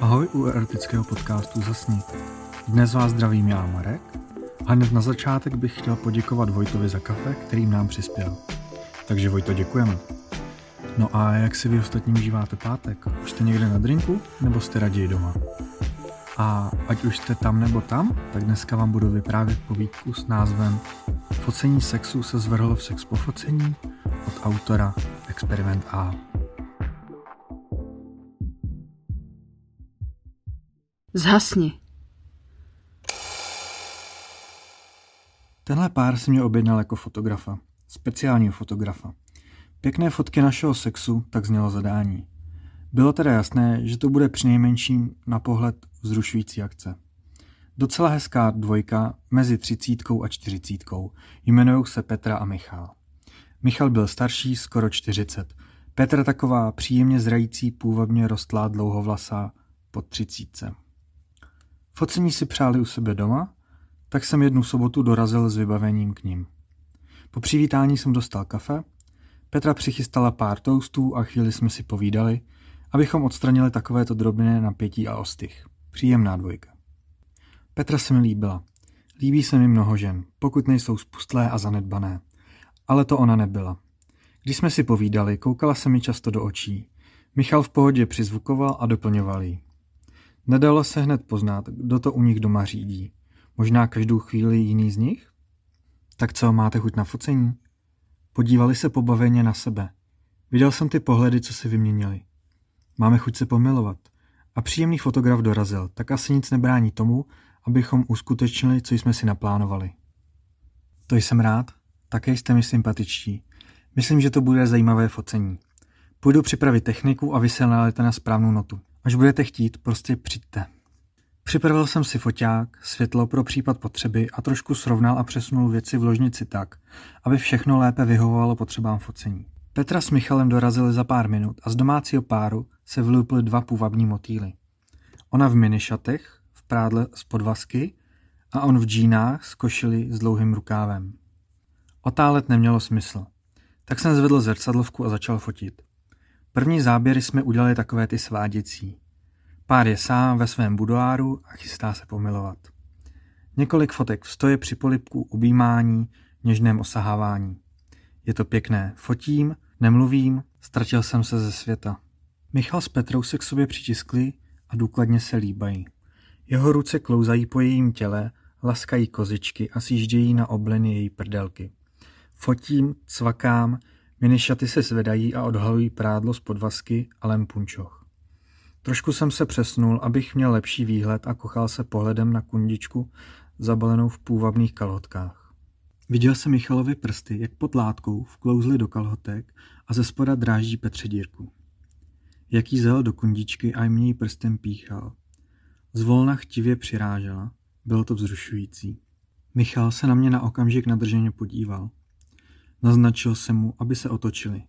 Ahoj u erotického podcastu Zasni. Dnes vás zdravím já, Marek. A hned na začátek bych chtěl poděkovat Vojtovi za kafe, kterým nám přispěl. Takže Vojto, děkujeme. No a jak si vy ostatní užíváte pátek? Už jste někde na drinku, nebo jste raději doma? A ať už jste tam nebo tam, tak dneska vám budu vyprávět povídku s názvem Focení sexu se zvrhlo v sex po focení od autora Experiment A. Zhasni. Tenhle pár si mě objednal jako fotografa. Speciálního fotografa. Pěkné fotky našeho sexu, tak znělo zadání. Bylo teda jasné, že to bude přinejmenším na pohled vzrušující akce. Docela hezká dvojka mezi třicítkou a čtyřicítkou. Jmenují se Petra a Michal. Michal byl starší, skoro čtyřicet. Petra taková příjemně zrající, původně rostlá dlouhovlasá pod třicítce. Focení si přáli u sebe doma, tak jsem jednu sobotu dorazil s vybavením k ním. Po přivítání jsem dostal kafe, Petra přichystala pár toastů a chvíli jsme si povídali, abychom odstranili takovéto drobné napětí a ostych. Příjemná dvojka. Petra se mi líbila. Líbí se mi mnoho žen, pokud nejsou spustlé a zanedbané. Ale to ona nebyla. Když jsme si povídali, koukala se mi často do očí. Michal v pohodě přizvukoval a doplňoval jí. Nedalo se hned poznat, kdo to u nich doma řídí. Možná každou chvíli jiný z nich? Tak co, máte chuť na focení? Podívali se pobaveně na sebe. Viděl jsem ty pohledy, co si vyměnili. Máme chuť se pomilovat. A příjemný fotograf dorazil, tak asi nic nebrání tomu, abychom uskutečnili, co jsme si naplánovali. To jsem rád, také jste mi sympatičtí. Myslím, že to bude zajímavé focení. Půjdu připravit techniku a vy se na správnou notu. Až budete chtít, prostě přijďte. Připravil jsem si foťák, světlo pro případ potřeby a trošku srovnal a přesunul věci v ložnici tak, aby všechno lépe vyhovovalo potřebám focení. Petra s Michalem dorazili za pár minut a z domácího páru se vyluply dva půvabní motýly. Ona v minišatech, v prádle z podvazky a on v džínách s košili s dlouhým rukávem. Otálet nemělo smysl. Tak jsem zvedl zrcadlovku a začal fotit. První záběry jsme udělali takové ty sváděcí. Pár je sám ve svém budoáru a chystá se pomilovat. Několik fotek v stoje při polipku, objímání, něžném osahávání. Je to pěkné. Fotím, nemluvím, ztratil jsem se ze světa. Michal s Petrou se k sobě přitiskli a důkladně se líbají. Jeho ruce klouzají po jejím těle, laskají kozičky a sjíždějí na obliny její prdelky. Fotím, cvakám, minišaty se zvedají a odhalují prádlo z podvazky a lempunčoch. Trošku jsem se přesnul, abych měl lepší výhled a kochal se pohledem na kundičku zabalenou v půvabných kalhotkách. Viděl jsem Michalovi prsty, jak pod látkou vklouzly do kalhotek a ze spoda dráždí Petře dírku. Jaký zel do kundičky a jim prstem píchal. Zvolna chtivě přirážela, bylo to vzrušující. Michal se na mě na okamžik nadrženě podíval. Naznačil jsem mu, aby se otočili.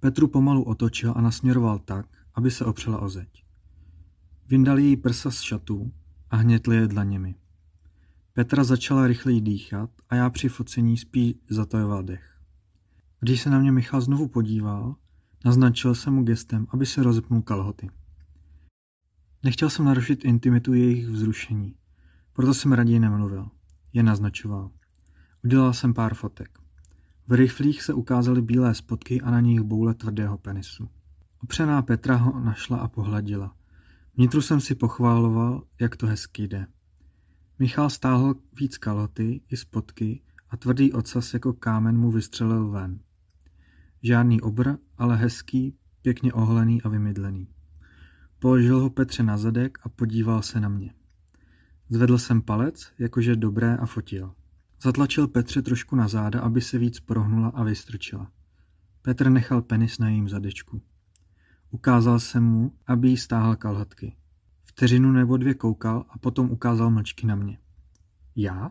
Petru pomalu otočil a nasměroval tak, aby se opřela o zeď. Vyndali jí prsa z šatů a hnětli je dlaněmi. Petra začala rychleji dýchat a já při focení spíš zatajoval dech. Když se na mě Michal znovu podíval, naznačil jsem mu gestem, aby se rozepnul kalhoty. Nechtěl jsem narušit intimitu jejich vzrušení, proto jsem raději nemluvil, je naznačoval. Udělal jsem pár fotek. V rychlých se ukázaly bílé spotky a na nich boule tvrdého penisu. Opřená Petra ho našla a pohladila. Vnitru jsem si pochváloval, jak to hezky jde. Michal stáhl víc kaloty i spotky a tvrdý ocas jako kámen mu vystřelil ven. Žádný obr, ale hezký, pěkně oholený a vymydlený. Položil ho Petře na zadek a podíval se na mě. Zvedl jsem palec, jakože dobré a fotil. Zatlačil Petře trošku na záda, aby se víc prohnula a vystrčila. Petr nechal penis na jejím zadečku. Ukázal jsem mu, aby jí stáhl kalhotky. Vteřinu nebo dvě koukal a potom ukázal mlčky na mě. Já?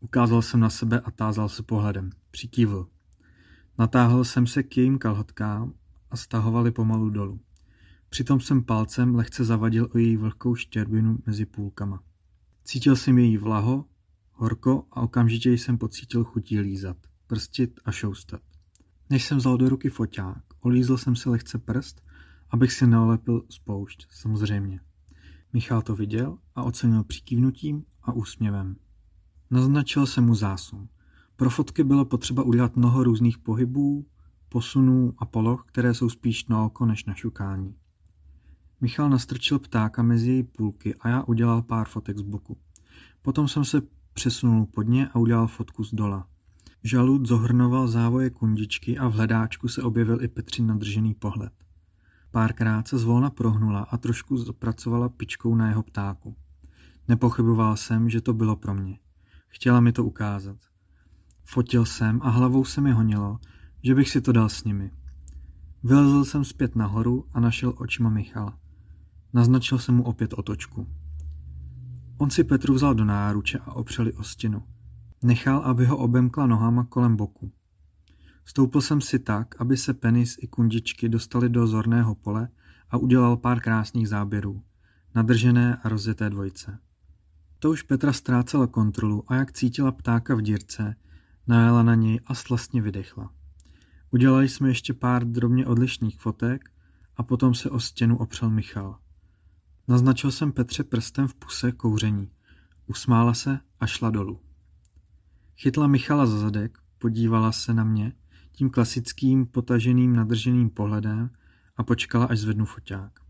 Ukázal jsem na sebe a tázal se pohledem. Přikývl. Natáhl jsem se k jejím kalhotkám a stahovali pomalu dolů. Přitom jsem palcem lehce zavadil o její vlhkou štěrbinu mezi půlkama. Cítil jsem její vlaho, horko a okamžitě jsem pocítil chutí lízat, prstit a šoustat. Než jsem vzal do ruky foťák, olízl jsem si lehce prst abych si neolepil spoušť, samozřejmě. Michal to viděl a ocenil přikývnutím a úsměvem. Naznačil se mu zásun. Pro fotky bylo potřeba udělat mnoho různých pohybů, posunů a poloh, které jsou spíš na oko než na šukání. Michal nastrčil ptáka mezi její půlky a já udělal pár fotek z boku. Potom jsem se přesunul pod ně a udělal fotku z dola. Žalud zohrnoval závoje kundičky a v hledáčku se objevil i Petřin nadržený pohled. Párkrát se zvolna prohnula a trošku zapracovala pičkou na jeho ptáku. Nepochyboval jsem, že to bylo pro mě. Chtěla mi to ukázat. Fotil jsem a hlavou se mi honilo, že bych si to dal s nimi. Vylezl jsem zpět nahoru a našel očima Michala. Naznačil jsem mu opět otočku. On si Petru vzal do náruče a opřeli o stěnu. Nechal, aby ho obemkla nohama kolem boku. Stoupil jsem si tak, aby se penis i kundičky dostali do zorného pole a udělal pár krásných záběrů. Nadržené a rozjeté dvojce. To už Petra ztrácela kontrolu a jak cítila ptáka v dírce, najela na něj a slastně vydechla. Udělali jsme ještě pár drobně odlišných fotek a potom se o stěnu opřel Michal. Naznačil jsem Petře prstem v puse kouření. Usmála se a šla dolů. Chytla Michala za zadek, podívala se na mě tím klasickým potaženým nadrženým pohledem a počkala, až zvednu foťák.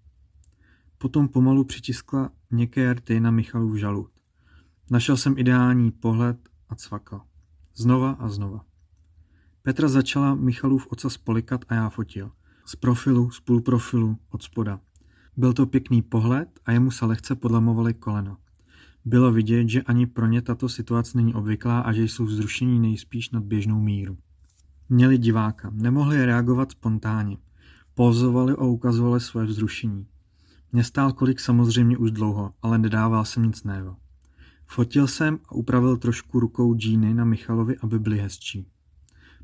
Potom pomalu přitiskla měkké rty na Michalův žalud. Našel jsem ideální pohled a cvakal. Znova a znova. Petra začala Michalův ocas polikat a já fotil. Z profilu, z půlprofilu, od spoda. Byl to pěkný pohled a jemu se lehce podlamovaly kolena. Bylo vidět, že ani pro ně tato situace není obvyklá a že jsou vzrušení nejspíš nad běžnou míru. Měli diváka, nemohli reagovat spontánně. Pozovali a ukazovali své vzrušení. Mě stál kolik samozřejmě už dlouho, ale nedával jsem nic najevo. Fotil jsem a upravil trošku rukou džíny na Michalovi, aby byly hezčí.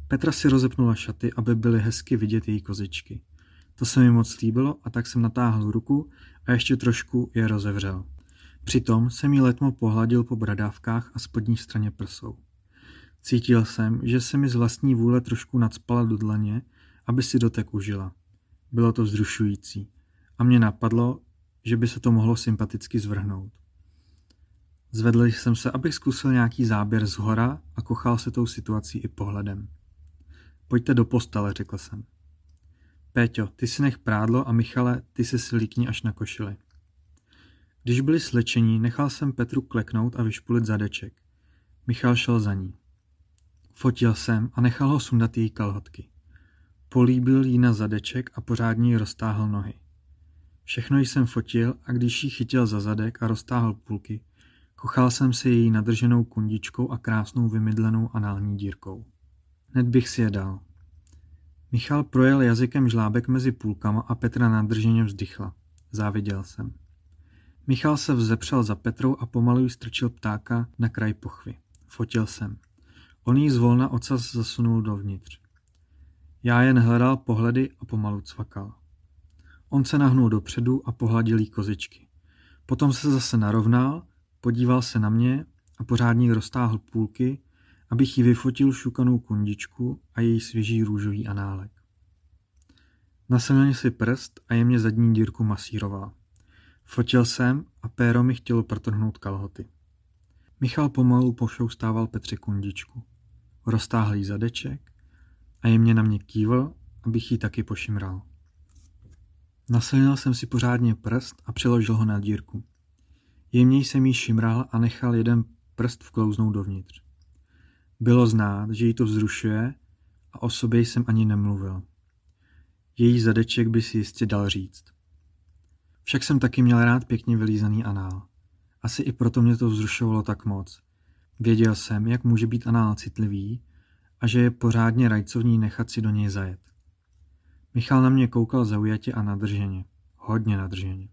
Petra si rozepnula šaty, aby byly hezky vidět její kozičky. To se mi moc líbilo a tak jsem natáhl ruku a ještě trošku je rozevřel. Přitom jsem jí letmo pohladil po bradávkách a spodní straně prsou. Cítil jsem, že se mi z vlastní vůle trošku nadspala do dlaně, aby si dotek užila. Bylo to vzrušující a mě napadlo, že by se to mohlo sympaticky zvrhnout. Zvedl jsem se, abych zkusil nějaký záběr z hora a kochal se tou situací i pohledem. Pojďte do postele, řekl jsem. Péťo, ty si nech prádlo a Michale, ty se slíkni až na košili. Když byli slečení, nechal jsem Petru kleknout a vyšpulit zadeček. Michal šel za ní. Fotil jsem a nechal ho sundat její kalhotky. Políbil jí na zadeček a pořádně jí roztáhl nohy. Všechno jsem fotil a když jí chytil za zadek a roztáhl půlky, kochal jsem se její nadrženou kundičkou a krásnou vymydlenou anální dírkou. Hned bych si je dal. Michal projel jazykem žlábek mezi půlkama a Petra nadrženě vzdychla. Záviděl jsem. Michal se vzepřel za Petrou a pomalu strčil ptáka na kraj pochvy. Fotil jsem. On jí zvolna ocas zasunul dovnitř. Já jen hledal pohledy a pomalu cvakal. On se nahnul dopředu a pohladil jí kozičky. Potom se zase narovnal, podíval se na mě a pořádně roztáhl půlky, abych jí vyfotil šukanou kundičku a její svěží růžový análek. Nasilně si prst a jemně zadní dírku masíroval. Fotil jsem a péro mi chtělo protrhnout kalhoty. Michal pomalu pošoustával Petře kundičku. Roztáhl jí zadeček a jemně na mě kývl, abych jí taky pošimral. Nasilnil jsem si pořádně prst a přeložil ho na dírku. Jemně jsem jí šimral a nechal jeden prst vklouznout dovnitř. Bylo znát, že jí to vzrušuje a o sobě jsem ani nemluvil. Její zadeček by si jistě dal říct. Však jsem taky měl rád pěkně vylízaný anál. Asi i proto mě to vzrušovalo tak moc. Věděl jsem, jak může být anál citlivý a že je pořádně rajcovní nechat si do něj zajet. Michal na mě koukal zaujatě a nadrženě. Hodně nadrženě.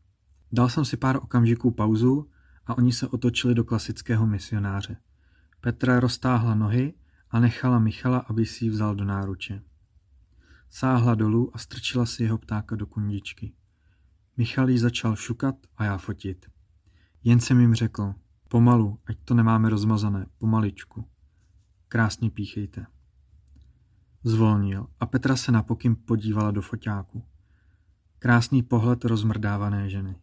Dal jsem si pár okamžiků pauzu a oni se otočili do klasického misionáře. Petra roztáhla nohy a nechala Michala, aby si ji vzal do náruče. Sáhla dolů a strčila si jeho ptáka do kundičky. Michal ji začal šukat a já fotit. Jen jsem jim řekl, pomalu, ať to nemáme rozmazané, pomaličku. Krásně píchejte. Zvolnil a Petra se napokým podívala do foťáku. Krásný pohled rozmrdávané ženy.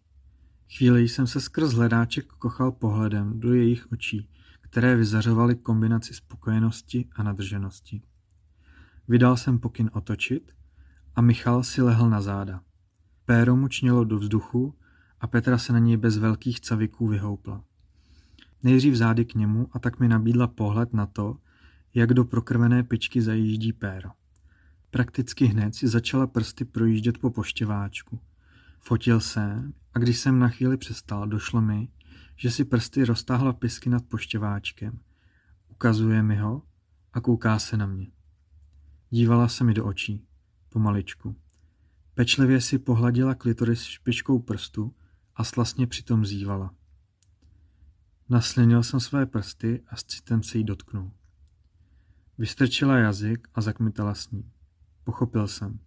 Chvíli jsem se skrz hledáček kochal pohledem do jejich očí, které vyzařovaly kombinaci spokojenosti a nadrženosti. Vydal jsem pokyn otočit a Michal si lehl na záda. Péro mu čnělo do vzduchu a Petra se na něj bez velkých caviků vyhoupla. Nejdřív zády k němu a tak mi nabídla pohled na to, jak do prokrvené pičky zajíždí péro. Prakticky hned si začala prsty projíždět po poštěváčku. Fotil se a když jsem na chvíli přestal, došlo mi, že si prsty roztáhla pisky nad poštěváčkem. Ukazuje mi ho a kouká se na mě. Dívala se mi do očí, pomaličku. Pečlivě si pohladila klitoris špičkou prstu a slastně přitom zývala. Naslinil jsem své prsty a s citem se jí dotknul. Vystrčila jazyk a zakmitala s ní. Pochopil jsem.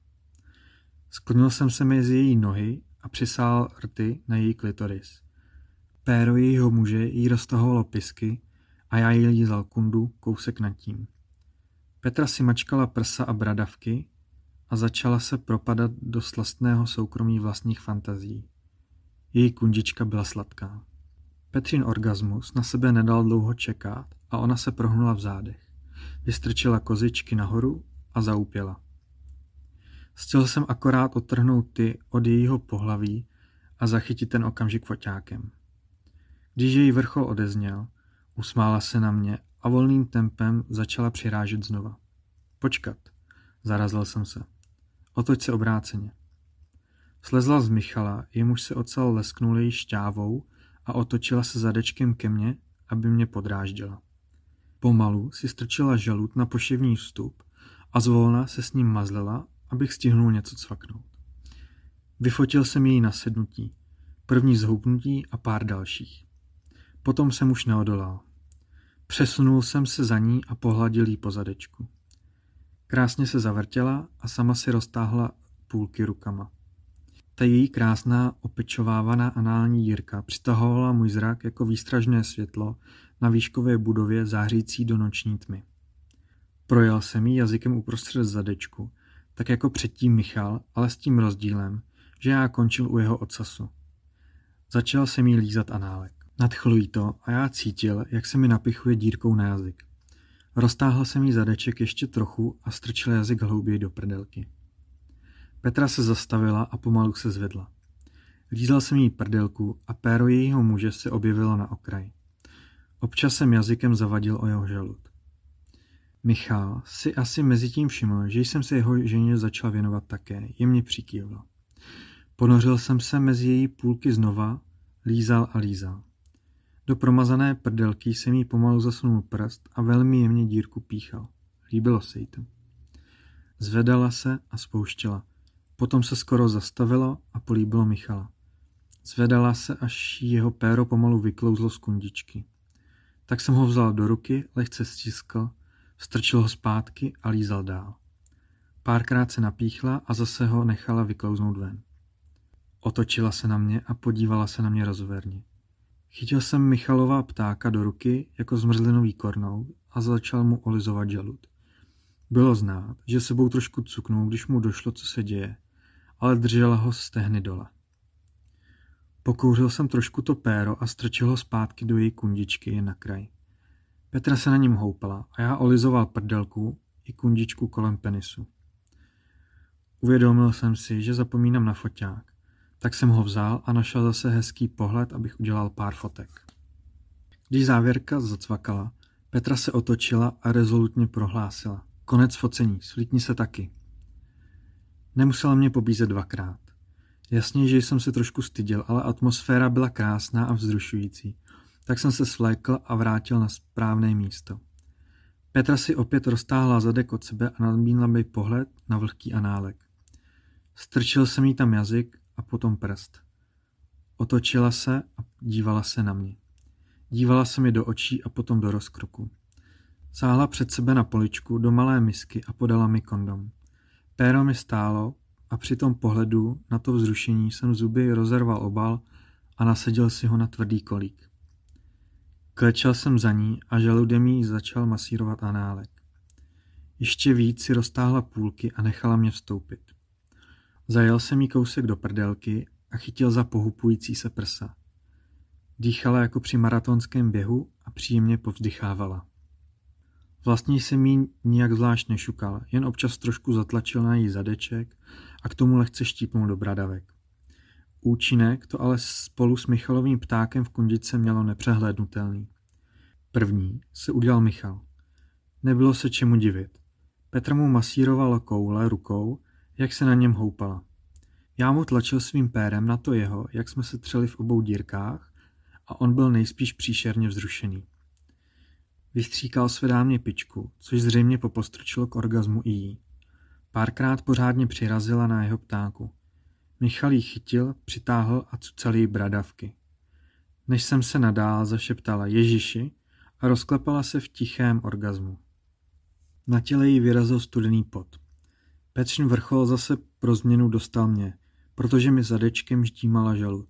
Sklonil jsem se mezi její nohy a přisál rty na její klitoris. Péro jejího muže jí roztahovalo pisky a já jí lízal kundu kousek nad tím. Petra si mačkala prsa a bradavky a začala se propadat do slastného soukromí vlastních fantazí. Její kundička byla sladká. Petřin orgasmus na sebe nedal dlouho čekat a ona se prohnula v zádech. Vystrčila kozičky nahoru a zaupěla. Chtěl jsem akorát odtrhnout ty od jejího pohlaví a zachytit ten okamžik foťákem. Když její vrchol odezněl, usmála se na mě a volným tempem začala přirážet znova. Počkat, zarazil jsem se. Otoč se obráceně. Slezla z Michala, jemuž se ocel lesknul její šťávou a otočila se zadečkem ke mně, aby mě podráždila. Pomalu si strčila žalud na poševní vstup a zvolna se s ním mazlela, abych stihnul něco cvaknout. Vyfotil jsem její nasednutí, první zhoupnutí a pár dalších. Potom jsem už neodolal. Přesunul jsem se za ní a pohladil jí po zadečku. Krásně se zavrtěla a sama si roztáhla půlky rukama. Ta její krásná opečovávaná anální dírka přitahovala můj zrak jako výstražné světlo na výškové budově zářící do noční tmy. Projel jsem jí jazykem uprostřed zadečku, tak jako předtím Michal, ale s tím rozdílem, že já končil u jeho ocasu. Začal jsem jí lízat análek. Nadchlo jí to a já cítil, jak se mi napichuje dírkou na jazyk. Roztáhl jsem jí zadeček ještě trochu a strčil jazyk hlouběji do prdelky. Petra se zastavila a pomalu se zvedla. Lízal jsem jí prdelku a péro jejího muže se objevilo na okraji. Občas jsem jazykem zavadil o jeho žalud. Michal si asi mezi tím všiml, že jsem se jeho ženě začal věnovat také, jemně přikývla. Ponořil jsem se mezi její půlky znova, lízal a lízal. Do promazané prdelky jsem jí pomalu zasunul prst a velmi jemně dírku píchal. Líbilo se jí to. Zvedala se a spouštěla. Potom se skoro zastavilo a políbilo Michala. Zvedala se, až jeho péro pomalu vyklouzlo z kundičky. Tak jsem ho vzal do ruky, lehce stiskl, strčil ho zpátky a lízal dál. Párkrát se napíchla a zase ho nechala vyklouznout ven. Otočila se na mě a podívala se na mě rozverně. Chytil jsem Michalova ptáka do ruky jako zmrzlinový kornou a začal mu olizovat žalud. Bylo znát, že sebou trošku cuknul, když mu došlo, co se děje, ale držela ho stehny dole. Pokouřil jsem trošku to péro a strčil ho zpátky do její kundičky na kraj. Petra se na něm houpala a já olizoval prdelku i kundičku kolem penisu. Uvědomil jsem si, že zapomínám na foťák, tak jsem ho vzal a našel zase hezký pohled, abych udělal pár fotek. Když závěrka zacvakala, Petra se otočila a rezolutně prohlásila. Konec focení, svlítni se taky. Nemusela mě pobízet dvakrát. Jasně, že jsem se trošku styděl, ale atmosféra byla krásná a vzrušující. Tak jsem se svlékl a vrátil na správné místo. Petra si opět roztáhla zadek od sebe a nadmínila mi pohled na vlhký análek. Strčil jsem jí tam jazyk a potom prst. Otočila se a dívala se na mě. Dívala se mi do očí a potom do rozkroku. Sáhla před sebe na poličku do malé misky a podala mi kondom. Péro mi stálo a při tom pohledu na to vzrušení jsem zuby rozerval obal a nasadil si ho na tvrdý kolík. Klečel jsem za ní a žaludem jí začal masírovat análek. Ještě víc si roztáhla půlky a nechala mě vstoupit. Zajel jsem jí kousek do prdelky a chytil za pohupující se prsa. Dýchala jako při maratonském běhu a příjemně povzdychávala. Vlastně jsem jí nijak zvlášť nešukal, jen občas trošku zatlačil na její zadeček a k tomu lehce štípnul do bradavek. Účinek to ale spolu s Michalovým ptákem v kundice mělo nepřehlédnutelný. První se udělal Michal. Nebylo se čemu divit. Petr mu masíroval koule rukou, jak se na něm houpala. Já mu tlačil svým pérem na to jeho, jak jsme se třeli v obou dírkách a on byl nejspíš příšerně vzrušený. Vystříkal své dámě pičku, což zřejmě popostrčilo k orgazmu i jí. Párkrát pořádně přirazila na jeho ptáku. Michal jí chytil, přitáhl a cucal jí bradavky. Než jsem se nadál, zašeptala Ježiši a rozklepala se v tichém orgazmu. Na těle jí vyrazil studený pot. Petřin vrchol zase pro změnu dostal mě, protože mi zadečkem ždímala žalud.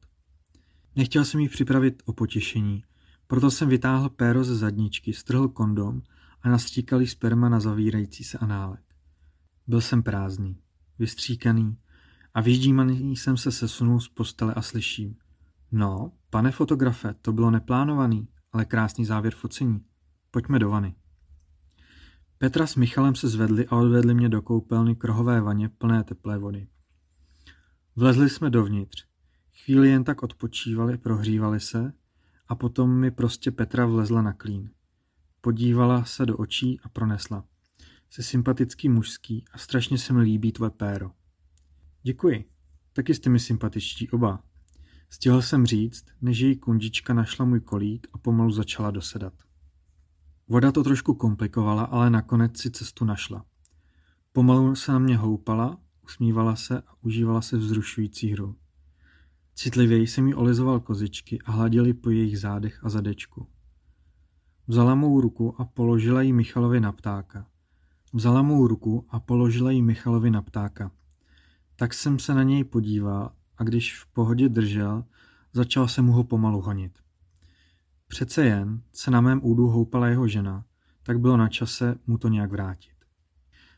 Nechtěl jsem jí připravit o potěšení, proto jsem vytáhl péro ze zadničky, strhl kondom a nastříkal jí sperma na zavírající se análek. Byl jsem prázdný, vystříkaný a vyždímaný jsem se sesunul z postele a slyším. No, pane fotografe, to bylo neplánovaný, ale krásný závěr focení. Pojďme do vany. Petra s Michalem se zvedli a odvedli mě do koupelny krohové vaně plné teplé vody. Vlezli jsme dovnitř. Chvíli jen tak odpočívali, prohřívali se a potom mi prostě Petra vlezla na klín. Podívala se do očí a pronesla. Jsi sympatický mužský a strašně se mi líbí tvoje péro. Děkuji. Taky jste mi sympatičtí oba. Stihl jsem říct, než její kundička našla můj kolík a pomalu začala dosedat. Voda to trošku komplikovala, ale nakonec si cestu našla. Pomalu se na mě houpala, usmívala se a užívala se vzrušující hru. Citlivěji jsem jí olizoval kozičky a hladil po jejich zádech a zadečku. Vzala mou ruku a položila ji Michalovi na ptáka. Vzala mou ruku a položila ji Michalovi na ptáka. Tak jsem se na něj podíval a když v pohodě držel, začal se mu ho pomalu honit. Přece jen se na mém údu houpala jeho žena, tak bylo na čase mu to nějak vrátit.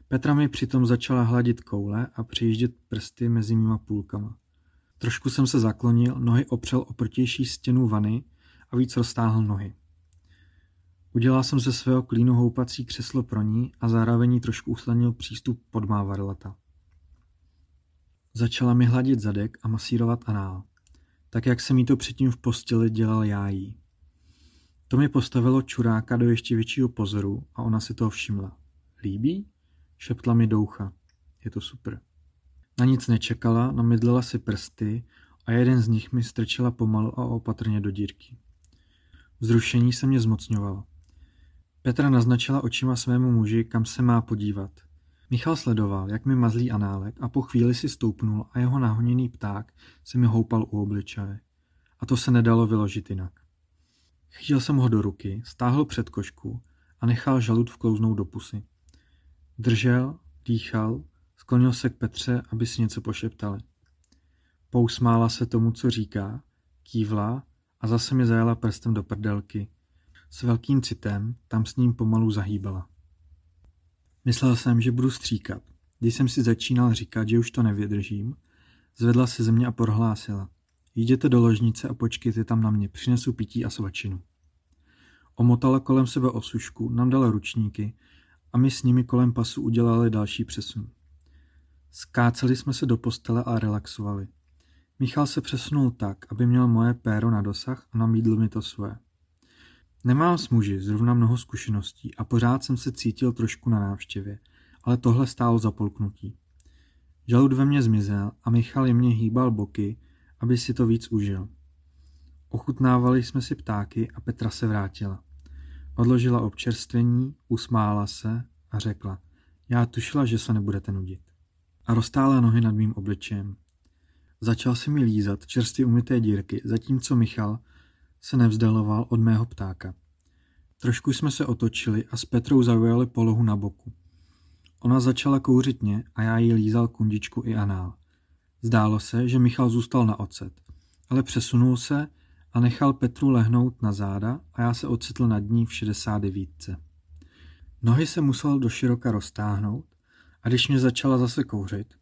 Petra mi přitom začala hladit koule a přijíždět prsty mezi mýma půlkama. Trošku jsem se zaklonil, nohy opřel o protější stěnu vany a víc roztáhl nohy. Udělal jsem ze svého klínu houpací křeslo pro ní a zároveň trošku usnadnil přístup pod má varlata. Začala mi hladit zadek a masírovat anál, tak jak jsem jí to předtím v posteli dělal já jí. To mi postavilo čuráka do ještě většího pozoru a ona si toho všimla. Líbí? Šeptla mi doucha. Je to super. Na nic nečekala, namydlela si prsty a jeden z nich mi strčila pomalu a opatrně do dírky. Vzrušení se mě zmocňovalo. Petra naznačila očima svému muži, kam se má podívat. Michal sledoval, jak mi mazlí análek a po chvíli si stoupnul a jeho nahoněný pták se mi houpal u obličeje. A to se nedalo vyložit jinak. Chytil jsem ho do ruky, stáhl před košku a nechal žalud vklouznout do pusy. Držel, dýchal, sklonil se k Petře, aby si něco pošeptali. Pousmála se tomu, co říká, kývla a zase mi zajala prstem do prdelky. S velkým citem tam s ním pomalu zahýbala. Myslel jsem, že budu stříkat. Když jsem si začínal říkat, že už to nevydržím, zvedla se ze mě a prohlásila. Jděte do ložnice a počkejte tam na mě, přinesu pití a svačinu. Omotala kolem sebe osušku, nám dala ručníky a my s nimi kolem pasu udělali další přesun. Skáceli jsme se do postele a relaxovali. Michal se přesunul tak, aby měl moje péro na dosah a namídl mi to své. Nemám s muži zrovna mnoho zkušeností a pořád jsem se cítil trošku na návštěvě, ale tohle stálo za polknutí. Žalud ve mně zmizel a Michal jemně hýbal boky, aby si to víc užil. Ochutnávali jsme si ptáky a Petra se vrátila. Odložila občerstvení, usmála se a řekla, já tušila, že se nebudete nudit. A roztála nohy nad mým obličejem. Začal si mi lízat čerstvě umyté dírky, zatímco Michal se nevzdaloval od mého ptáka. Trošku jsme se otočili a s Petrou zaujali polohu na boku. Ona začala kouřit mě a já jí lízal kundičku i anál. Zdálo se, že Michal zůstal na ocet, ale přesunul se a nechal Petru lehnout na záda a já se ocitl nad ní v 69. Nohy se musel do široka roztáhnout a když mě začala zase kouřit,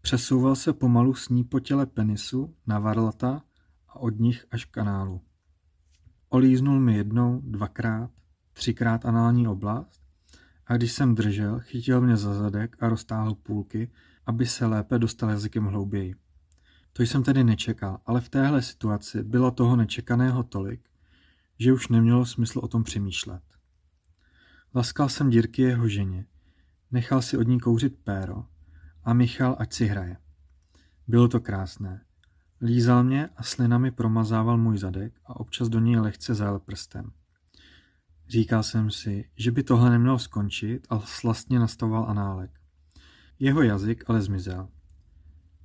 Přesouval se pomalu s ní po těle penisu na varlata a od nich až k kanálu. Olíznul mi jednou, dvakrát, třikrát anální oblast a když jsem držel, chytil mě za zadek a roztáhl půlky, aby se lépe dostal jazykem hlouběji. To jsem tedy nečekal, ale v téhle situaci bylo toho nečekaného tolik, že už nemělo smysl o tom přemýšlet. Laskal jsem dírky jeho ženě, nechal si od ní kouřit péro a Michal ať si hraje. Bylo to krásné. Lízal mě a slinami promazával můj zadek a občas do něj lehce zajel prstem. Říkal jsem si, že by tohle nemělo skončit a slastně nastavoval análek. Jeho jazyk ale zmizel.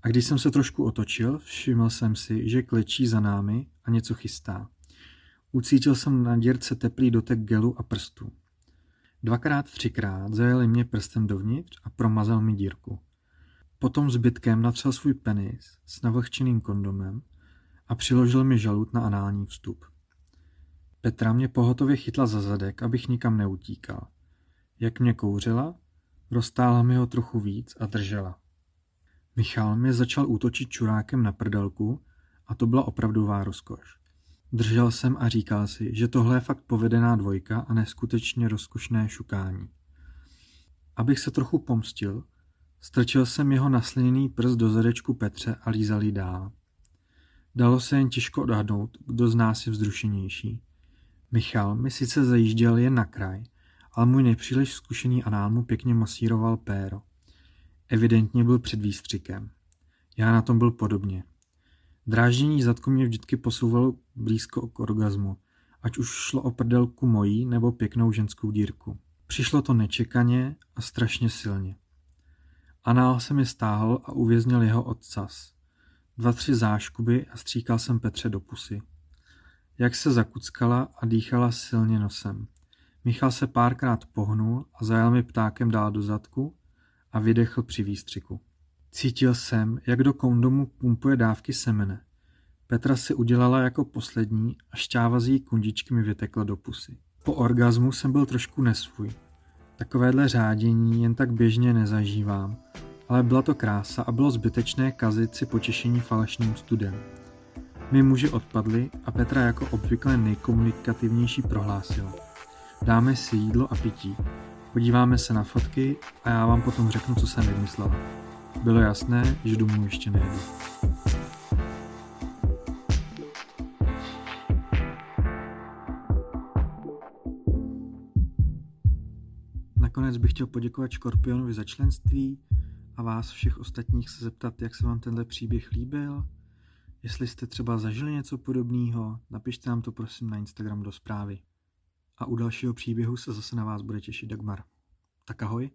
A když jsem se trošku otočil, všiml jsem si, že klečí za námi a něco chystá. Ucítil jsem na dírce teplý dotek gelu a prstů. Dvakrát, třikrát zajeli mě prstem dovnitř a promazal mi dírku. Potom zbytkem natřel svůj penis s navlhčeným kondomem a přiložil mi žalud na anální vstup. Petra mě pohotově chytla za zadek, abych nikam neutíkal. Jak mě kouřila, roztáhla mi ho trochu víc a držela. Michal mě začal útočit čurákem na prdelku a to byla opravdová rozkoš. Držel jsem a říkal si, že tohle je fakt povedená dvojka a neskutečně rozkošné šukání. Abych se trochu pomstil, strčil jsem jeho nasliněný prst do zadečku Petře a lízal dál. Dalo se jen těžko odhadnout, kdo z nás je vzrušenější. Michal mi sice zajížděl jen na kraj, ale můj nepříliš zkušený anál mu pěkně masíroval péro. Evidentně byl před výstřikem. Já na tom byl podobně. Dráždění zadku mě vždycky posouvalo blízko k orgazmu, ať už šlo o prdelku mojí nebo pěknou ženskou dírku. Přišlo to nečekaně a strašně silně. Anál se mi stáhl a uvěznil jeho odsaz. Dva, tři záškuby a stříkal jsem Petře do pusy. Jak se zakuckala a dýchala silně nosem. Michal se párkrát pohnul a zajel mi ptákem dál do zadku a vydechl při výstřiku. Cítil jsem, jak do kondomu pumpuje dávky semene. Petra si udělala jako poslední a šťáva z její kundičky mi vytekla do pusy. Po orgazmu jsem byl trošku nesvůj. Takovéhle řádění jen tak běžně nezažívám, ale byla to krása a bylo zbytečné kazit si potěšení falešným studem. My muži odpadli a Petra jako obvykle nejkomunikativnější prohlásila. Dáme si jídlo a pití. Podíváme se na fotky a já vám potom řeknu, co jsem vymyslela. Bylo jasné, že domů ještě nejdu. Nakonec bych chtěl poděkovat Škorpionovi za členství a vás všech ostatních se zeptat, jak se vám tenhle příběh líbil. Jestli jste třeba zažili něco podobného, napište nám to prosím na Instagram do zprávy. A u dalšího příběhu se zase na vás bude těšit Dagmar. Tak ahoj.